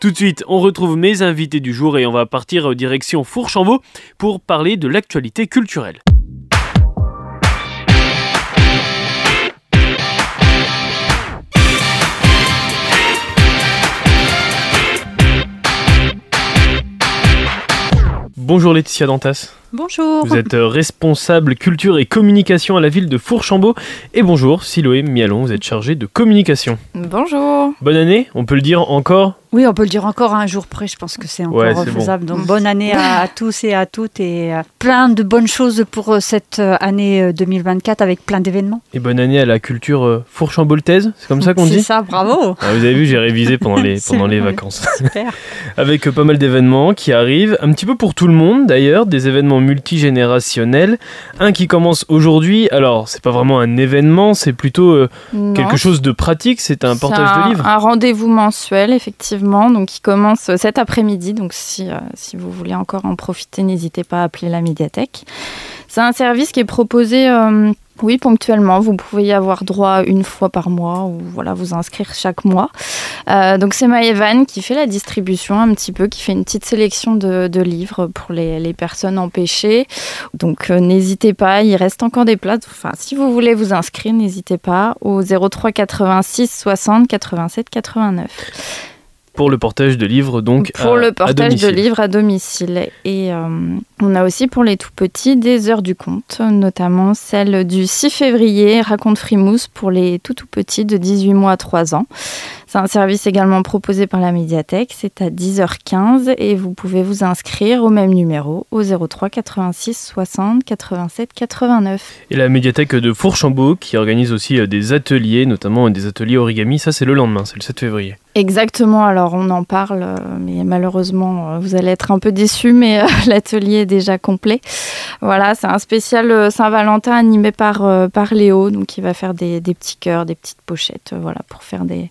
Tout de suite, on retrouve mes invités du jour et on va partir direction Fourchambault pour parler de l'actualité culturelle. Bonjour Laetitia Dantas. Bonjour. Vous êtes euh, responsable culture et communication à la ville de Fourchambault. Et bonjour Siloé Mialon, vous êtes chargé de communication. Bonjour. Bonne année, on peut le dire encore Oui, on peut le dire encore un jour près, je pense que c'est encore Ouais, c'est faisable. Donc bonne année à, à tous et à toutes et euh, plein de bonnes choses pour euh, cette euh, année euh, 2024 avec plein d'événements. Et bonne année à la culture fourchambaultaise, c'est comme ça qu'on C'est dit ça, bravo. Ah, Vous avez vu, j'ai révisé pendant les, C'est pendant les vrai. vacances. Super. Avec pas mal d'événements qui arrivent, un petit peu pour tout le monde d'ailleurs, des événements multigénérationnels. Un qui commence aujourd'hui, alors c'est pas vraiment un événement, c'est plutôt euh, quelque chose de pratique, c'est un c'est portage un- de livres? Un rendez-vous mensuel, effectivement, donc qui commence euh, cet après-midi. Donc si, euh, si vous voulez encore en profiter, n'hésitez pas à appeler la médiathèque. C'est un service qui est proposé, euh, oui, ponctuellement. Vous pouvez y avoir droit une fois par mois ou voilà, vous inscrire chaque mois. Donc c'est Maëvan qui fait la distribution un petit peu, qui fait une petite sélection de, livres pour les, personnes empêchées. Donc n'hésitez pas, il reste encore des places. Enfin, si vous voulez vous inscrire, n'hésitez pas au 03 86 60 87 89 Pour le portage de livres, donc pour à- le portage de domicile. livres à domicile. Et euh, on a aussi pour les tout petits des heures du conte, notamment celle du 6 février, Raconte Frimousse pour les tout tout petits de 18 mois à 3 ans. C'est un service également proposé par la médiathèque, c'est à 10h15 et vous pouvez vous inscrire au même numéro au 03 86 60 87 89. Et la médiathèque de Fourchambault qui organise aussi euh, des ateliers, notamment des ateliers origami, ça c'est le lendemain, c'est le 7 février. Exactement, alors on en parle, euh, mais malheureusement, euh, vous allez être un peu déçus, mais l'atelier est déjà complet. Voilà, c'est un spécial Saint-Valentin animé par, par Léo, donc il va faire des, des petits cœurs, des petites pochettes, voilà, pour faire des,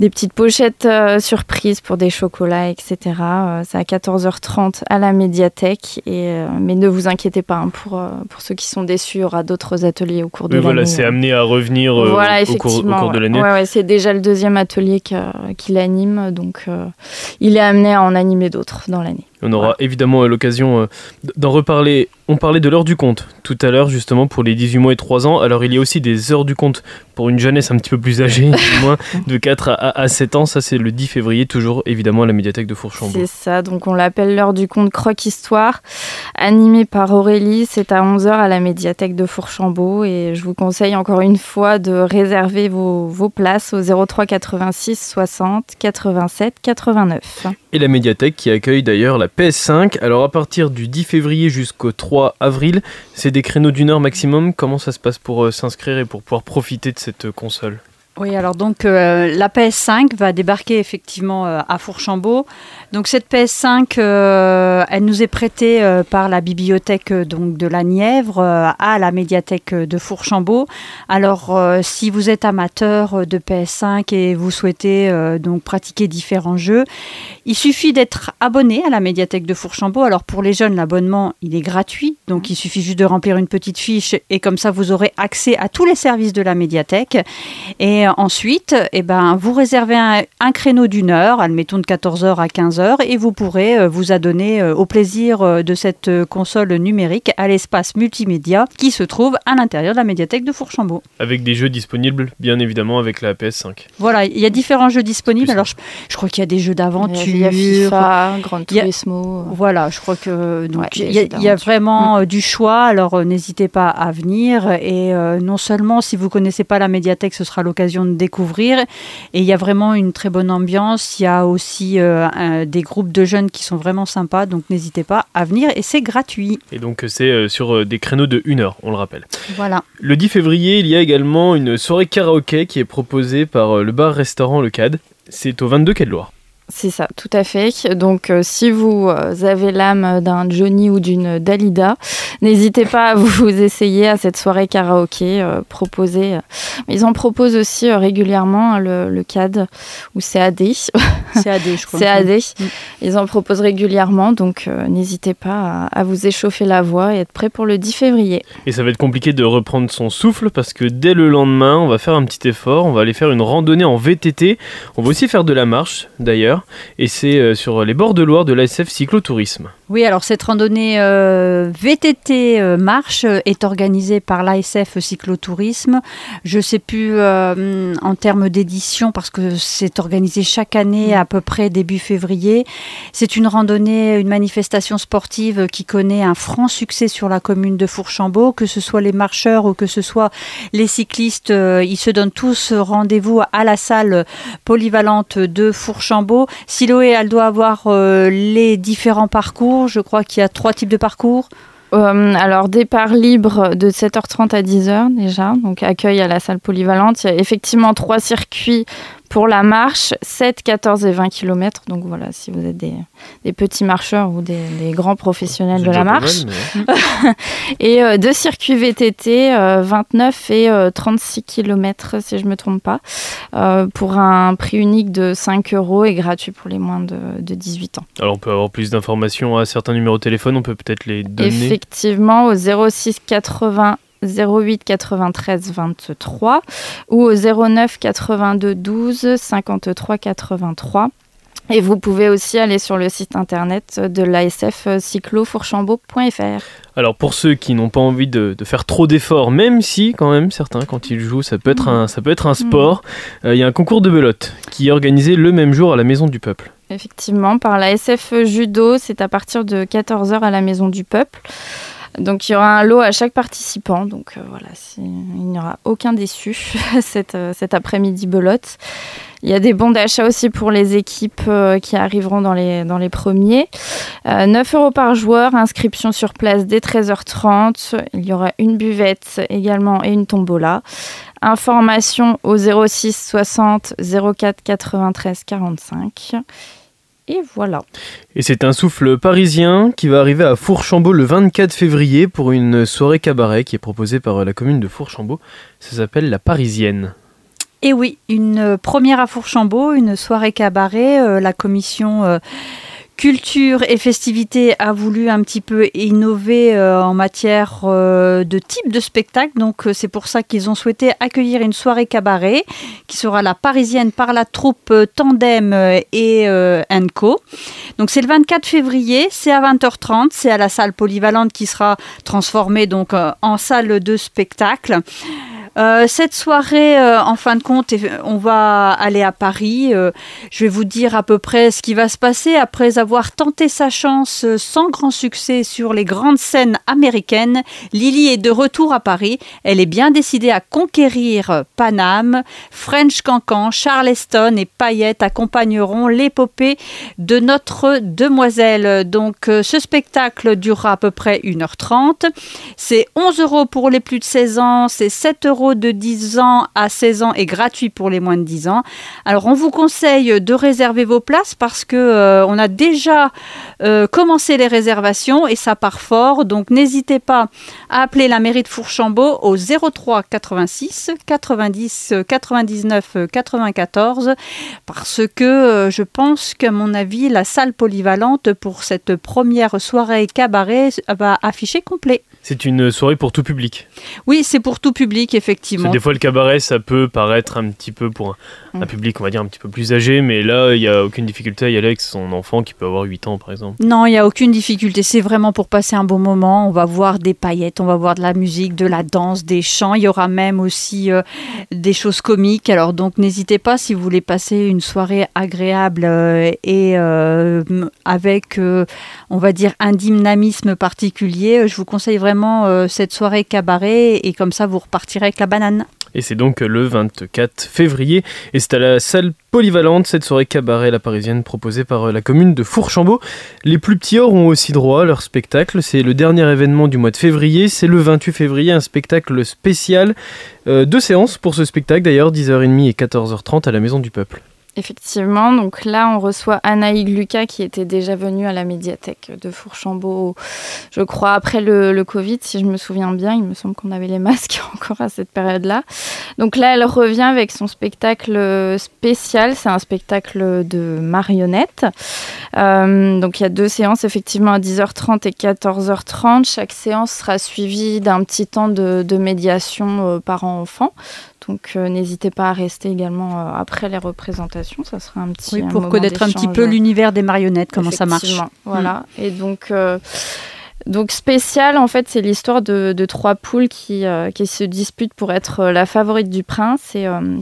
des petites pochettes euh, surprises pour des chocolats, etc. Euh, c'est à 14h30 à la médiathèque, et, euh, mais ne vous inquiétez pas, hein, pour, euh, pour ceux qui sont déçus, il y aura d'autres ateliers au cours de l'année. voilà, c'est amené à revenir euh, Voilà, au, cours, au cours de l'année. Ouais, ouais, c'est déjà le deuxième atelier qu'il anime, donc il est amené à en animer d'autres dans l'année. On aura évidemment l'occasion d'en reparler. On parlait de l'heure du compte tout à l'heure, justement, pour les 18 mois et 3 ans. Alors, il y a aussi des heures du compte pour une jeunesse un petit peu plus âgée, du moins de 4 à, à 7 ans. Ça, c'est le 10 février, toujours évidemment à la médiathèque de Fourchambault. C'est ça, donc on l'appelle l'heure du conte Croque Histoire, animé par Aurélie. C'est à 11h à la médiathèque de Fourchambault et je vous conseille encore une fois de réserver vos, vos places au 03 86 60 87 89. Et la médiathèque qui accueille d'ailleurs la PS5. Alors, à partir du 10 février jusqu'au 3 avril, c'est des créneaux d'une heure maximum. Comment ça se passe pour euh, s'inscrire et pour pouvoir profiter de cette euh, console? Oui, alors donc euh, la PS5 va débarquer effectivement euh, à Fourchambault. Donc cette PS5, euh, elle nous est prêtée par la bibliothèque donc de la Nièvre à la médiathèque de Fourchambault. Alors si vous êtes amateur de PS5 et vous souhaitez donc pratiquer différents jeux, il suffit d'être abonné à la médiathèque de Fourchambault. Alors pour les jeunes, l'abonnement il est gratuit, donc il suffit juste de remplir une petite fiche et comme ça vous aurez accès à tous les services de la médiathèque. Et ensuite, eh ben, vous réservez un, un créneau d'une heure, admettons de 14h à 15h, et vous pourrez euh, vous adonner euh, au plaisir euh, de cette euh, console numérique à l'espace multimédia qui se trouve à l'intérieur de la médiathèque de Fourchambault. Avec des jeux disponibles, bien évidemment, avec la PS5. Voilà, il y a différents jeux disponibles. Alors, je, je crois qu'il y a des jeux d'aventure. Il y a FIFA, Gran a-. Voilà, je crois que donc Ouais, il y, a- jeux il y a d'aventure. vraiment euh, du choix. Alors euh, n'hésitez pas à venir et euh, non seulement si vous connaissez pas la médiathèque, ce sera l'occasion de découvrir. Et il y a vraiment une très bonne ambiance. Il y a aussi euh, un- des groupes de jeunes qui sont vraiment sympas, donc n'hésitez pas à venir et c'est gratuit. Et donc, euh, c'est euh, sur des créneaux de 1 heure, on le rappelle. Voilà. Le 10 février, il y a également une soirée karaoké qui est proposée par le bar-restaurant Le CAD. C'est au 22 quai de Loire. C'est ça, tout à fait. Donc, euh, si vous euh, avez l'âme d'un Johnny ou d'une Dalida, n'hésitez pas à vous essayer à cette soirée karaoké euh, proposée. Ils en proposent aussi euh, régulièrement hein, le, le CAD ou CAD. C'est AD, je crois. CAD. Mm. Ils en proposent régulièrement, donc euh, n'hésitez pas à, vous échauffer la voix et être prêt pour le 10 février. Et ça va être compliqué de reprendre son souffle parce que dès le lendemain, on va faire un petit effort, on va aller faire une randonnée en VTT. On va aussi faire de la marche d'ailleurs, et c'est euh, sur les bords de Loire de l'ASF Cyclotourisme. Oui, alors cette randonnée euh, VTT marche est organisée par l'ASF Cyclotourisme. Je ne sais plus en termes d'édition parce que c'est organisé chaque année à peu près début février. C'est une randonnée, une manifestation sportive qui connaît un franc succès sur la commune de Fourchambault, que ce soit les marcheurs ou que ce soit les cyclistes. Euh, ils se donnent tous rendez-vous à la salle polyvalente de Fourchambault. Siloé, elle doit avoir euh, les différents parcours. Je crois qu'il y a trois types de parcours. Euh, alors, départ libre de 7h30 à 10h déjà, donc accueil à la salle polyvalente. Il y a effectivement trois circuits pour la marche, 7, 14 et 20 km. Donc voilà, si vous êtes des, petits marcheurs ou des, grands professionnels de la marche. et euh, deux circuits VTT, 29 euh, et 36 euh, km si je ne me trompe pas, pour un prix unique de 5 euros et gratuit pour les moins de, de 18 ans. Alors on peut avoir plus d'informations à certains numéros de téléphone, on peut peut-être les donner. Effectivement, au 06 80 08 93 23 ou au 09 82 12 53 83. Et vous pouvez aussi aller sur le site internet de l'ASF cyclofourchambault.fr. Alors pour ceux qui n'ont pas envie de, faire trop d'efforts, même si quand même certains quand ils jouent ça peut être un, ça peut être un sport, mm. euh, il y a un concours de belote qui est organisé le même jour à la Maison du Peuple. Effectivement, par la SF Judo, c'est à partir de 14h à la Maison du Peuple. Donc il y aura un lot à chaque participant. Donc euh, voilà, il n'y aura aucun déçu euh, cet après-midi belote. Il y a des bons d'achat aussi pour les équipes euh, qui arriveront dans les, dans les premiers. 9 euros par joueur, inscription sur place dès 13h30. Il y aura une buvette également et une tombola. Information au 06 60 04 93 45. Et voilà. Et c'est un souffle parisien qui va arriver à Fourchambault le 24 février pour une soirée cabaret qui est proposée par la commune de Fourchambault. Ça s'appelle La Parisienne. Et oui, une première à Fourchambault, une soirée cabaret. Euh, la commission. Euh, Culture et festivité a voulu un petit peu innover euh, en matière euh, de type de spectacle. Donc euh, c'est pour ça qu'ils ont souhaité accueillir une soirée cabaret qui sera la parisienne par la troupe Tandem et Co. Donc c'est le 24 février, c'est à 20h30, c'est à la salle polyvalente qui sera transformée donc en salle de spectacle. Euh, cette soirée, euh, en fin de compte, on va aller à Paris. Euh, je vais vous dire à peu près ce qui va se passer après avoir tenté sa chance sans grand succès sur les grandes scènes américaines. Lily est de retour à Paris. Elle est bien décidée à conquérir Paname. French Cancan, Charleston et Payette accompagneront l'épopée de notre demoiselle. Donc, ce spectacle durera à peu près 1h30. C'est 11 euros pour les plus de 16 ans, c'est 7 euros de 10 ans à 16 ans est gratuit pour les moins de 10 ans. Alors on vous conseille de réserver vos places parce que euh, on a déjà euh, commencé les réservations et ça part fort. Donc n'hésitez pas à appeler la mairie de Fourchambault au 03 86 90 99 94 parce que euh, je pense qu'à mon avis la salle polyvalente pour cette première soirée cabaret va afficher complet. C'est une soirée pour tout public. Oui, c'est pour tout public, effectivement. Des fois, le cabaret, ça peut paraître un petit peu pour un, mm. public, on va dire, un petit peu plus âgé, mais là, il n'y a aucune difficulté à y aller avec son enfant qui peut avoir 8 ans, par exemple. Non, il n'y a aucune difficulté. C'est vraiment pour passer un bon moment. On va voir des paillettes, on va voir de la musique, de la danse, des chants. Il y aura même aussi euh, des choses comiques. Alors, donc, n'hésitez pas si vous voulez passer une soirée agréable euh, et euh, avec, on va dire, un dynamisme particulier. Je vous conseille vraiment cette soirée cabaret et comme ça vous repartirez avec la banane. Et c'est donc le 24 février et c'est à la salle polyvalente cette soirée cabaret la parisienne proposée par euh, la commune de Fourchambault. Les plus petits auront aussi droit à leur spectacle. C'est le dernier événement du mois de février. C'est le 28 février, un spectacle spécial. Euh, deux séances pour ce spectacle d'ailleurs, 10h30 et 14h30 à la Maison du Peuple. Effectivement, donc là on reçoit Anaïg Lucas qui était déjà venue à la médiathèque de Fourchambault, je crois après le, Covid, si je me souviens bien. Il me semble qu'on avait les masques encore à cette période-là. Donc là elle revient avec son spectacle spécial, c'est un spectacle de marionnettes. donc il y a deux séances effectivement à 10h30 et 14h30. Chaque séance sera suivie d'un petit temps de, de médiation parents-enfants. Donc n'hésitez pas à rester également après les représentations, ça sera un petit oui, pour connaître un petit peu l'univers des marionnettes, comment ça marche. Voilà. Mm. Et donc donc spécial, en fait, c'est l'histoire de, trois poules qui, euh, qui se disputent pour être euh, la favorite du prince. Et euh,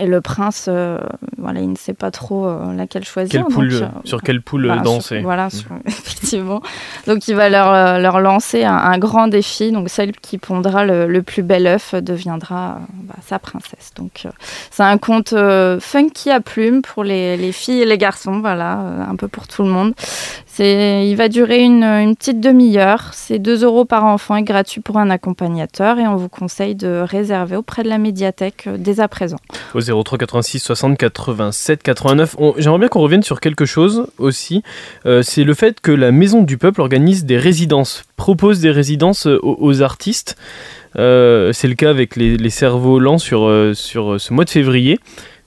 et le prince, euh, voilà, il ne sait pas trop euh, laquelle choisir. Euh, sur quelle poule danser Voilà, mm. effectivement. Donc il va leur, leur lancer un, grand défi. Donc celle qui pondra le, plus bel œuf deviendra bah, sa princesse. Donc c'est un conte funky à plumes pour les, les, filles et les garçons, voilà, un peu pour tout le monde. Il va durer une, petite demi-heure. C'est 2 euros par enfant et gratuit pour un accompagnateur. Et on vous conseille de réserver auprès de la médiathèque dès à présent. 03 86 60 87 89. J'aimerais bien qu'on revienne sur quelque chose aussi. Euh, c'est le fait que la Maison du Peuple organise des résidences, propose des résidences euh, aux, artistes. Euh, c'est le cas avec les, cerveaux lents sur ce mois de février.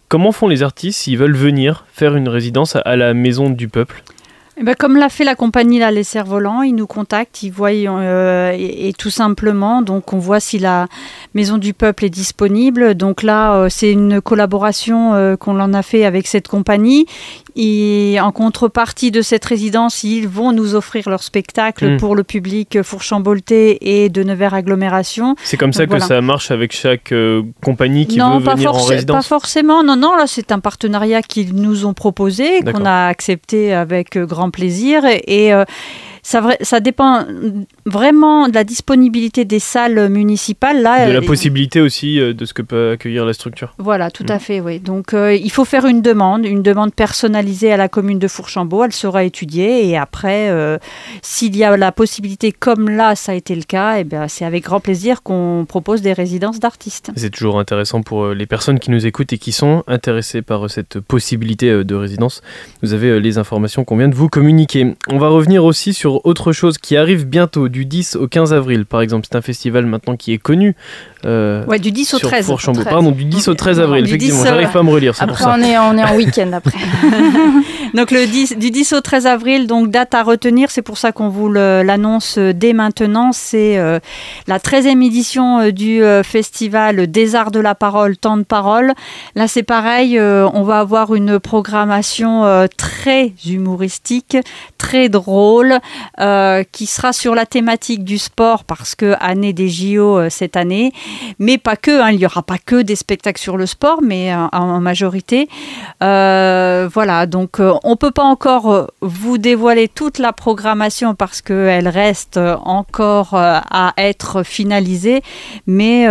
Comment font les artistes s'ils veulent venir faire une résidence à la Maison du Peuple? Eh ben, comme l'a fait la compagnie là, Les Cerfs-Volants, ils nous contactent, ils voient euh, et, tout simplement, donc on voit si la Maison du Peuple est disponible. Donc là, euh, c'est une collaboration euh, qu'on en a fait avec cette compagnie. Et en contrepartie de cette résidence, ils vont nous offrir leur spectacle hmm. pour le public Fourchambolté et de Nevers Agglomération. C'est comme ça que ça marche avec chaque compagnie qui veut venir en résidence Pas forcément, non, non, là c'est un partenariat qu'ils nous ont proposé, qu'on a accepté avec grand plaisir. Et, euh, ça, ça dépend vraiment de la disponibilité des salles municipales. Là, de la possibilité aussi euh, de ce que peut accueillir la structure. Voilà, tout à mm. fait, oui. Donc euh, il faut faire une demande, une demande personnalisée à la commune de Fourchambault. Elle sera étudiée et après, euh, s'il y a la possibilité, comme là, ça a été le cas, eh bien, c'est avec grand plaisir qu'on propose des résidences d'artistes. C'est toujours intéressant pour les personnes qui nous écoutent et qui sont intéressées par cette possibilité de résidence. Vous avez les informations qu'on vient de vous communiquer. On va revenir aussi sur autre chose qui arrive bientôt, du 10 au 15 avril, par exemple. C'est un festival maintenant qui est connu. Euh, ouais, du 10 au 13. Pardon, du 10 au 13 avril, effectivement. J'arrive pas à me relire. Après, On, est, on est en week-end après. donc, le 10, du 10 au 13 avril, donc date à retenir. C'est pour ça qu'on vous l'annonce dès maintenant. C'est euh, la 13e édition euh, du festival des arts de la parole, temps de parole. Là, c'est pareil. on va avoir une programmation très humoristique, très drôle. Euh, qui sera sur la thématique du sport parce que année des JO euh, cette année, mais pas que. Hein, il n'y aura pas que des spectacles sur le sport, mais euh, en, majorité. voilà, donc on peut pas encore vous dévoiler toute la programmation parce qu'elle reste encore à être finalisée, mais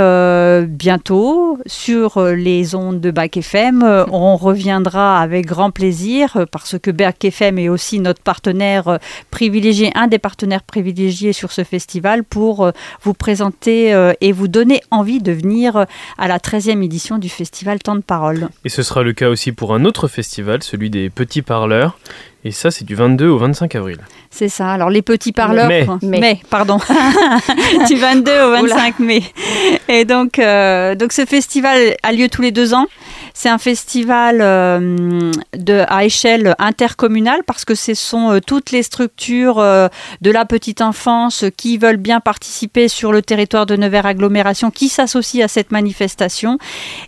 bientôt sur les ondes de Bac FM, on reviendra avec grand plaisir parce que Bac FM est aussi notre partenaire privilégié un des partenaires privilégiés sur ce festival pour euh, vous présenter euh, et vous donner envie de venir à la 13e édition du festival Temps de Parole. Et ce sera le cas aussi pour un autre festival, celui des Petits Parleurs. Et ça, c'est du 22 au 25 avril. C'est ça. Alors, les petits parleurs. Mais. pardon. du 22 au 25 mai. Et donc, donc, ce festival a lieu tous les deux ans. C'est un festival euh, de, à échelle intercommunale parce que ce sont euh, toutes les structures euh, de la petite enfance qui veulent bien participer sur le territoire de Nevers Agglomération qui s'associent à cette manifestation.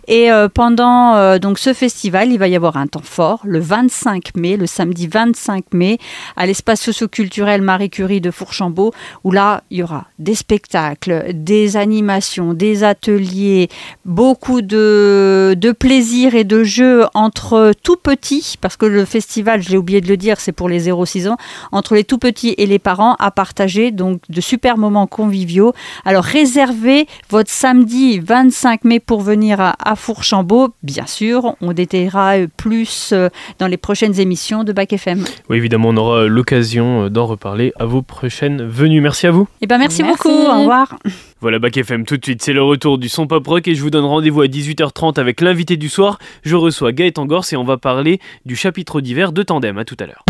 Et pendant donc ce festival, il va y avoir un temps fort le 25 mai, le samedi 25 mai, à l'espace socioculturel Marie Curie de Fourchambault, où là, il y aura des spectacles, des animations, des ateliers, beaucoup de, de plaisir et de jeux entre tout petits, parce que le festival, j'ai oublié de le dire, c'est pour les 0-6 ans, entre les tout petits et les parents à partager donc de super moments conviviaux. Alors réservez votre samedi 25 mai pour venir à, Fourchambault, bien sûr, on détaillera plus euh, dans les prochaines émissions de Bac FM. Oui, évidemment, on aura l'occasion euh, d'en reparler à vos prochaines venues. Merci à vous. Et eh ben merci, merci. beaucoup, au revoir. Voilà Bac FM tout de suite, c'est le retour du son pop rock et je vous donne rendez-vous à 18h30 avec l'invité du soir. Je reçois Gaëtan Gors et on va parler du chapitre d'hiver de Tandem. À tout à l'heure.